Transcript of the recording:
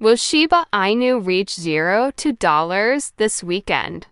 Will Shiba Inu reach zero to dollars this weekend?